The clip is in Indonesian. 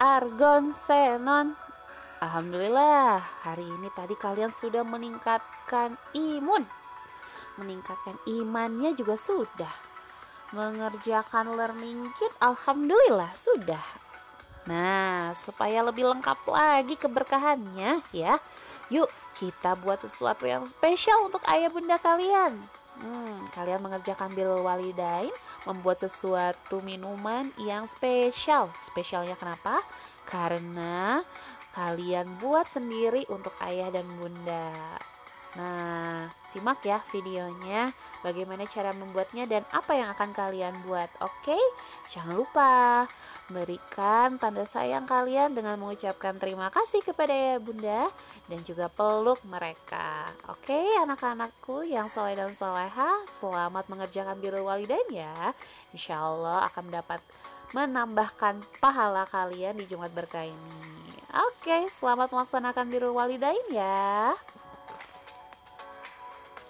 argon, xenon. Alhamdulillah, hari ini tadi kalian sudah meningkatkan imun. Meningkatkan imannya juga sudah. Mengerjakan learning kit, alhamdulillah sudah. Nah, supaya lebih lengkap lagi keberkahannya ya. Yuk, kita buat sesuatu yang spesial untuk ayah bunda kalian. Hmm, kalian mengerjakan bil walidain, membuat sesuatu minuman yang spesial. Spesialnya kenapa? Karena kalian buat sendiri untuk ayah dan bunda. Nah, simak ya videonya bagaimana cara membuatnya dan apa yang akan kalian buat. Oke, jangan lupa berikan tanda sayang kalian dengan mengucapkan terima kasih kepada ya bunda dan juga peluk mereka. Oke, anak-anakku yang soleh dan soleha, selamat mengerjakan biru walidain ya. Insya Allah akan mendapat menambahkan pahala kalian di Jumat berkah ini. Oke, selamat melaksanakan biru walidain ya.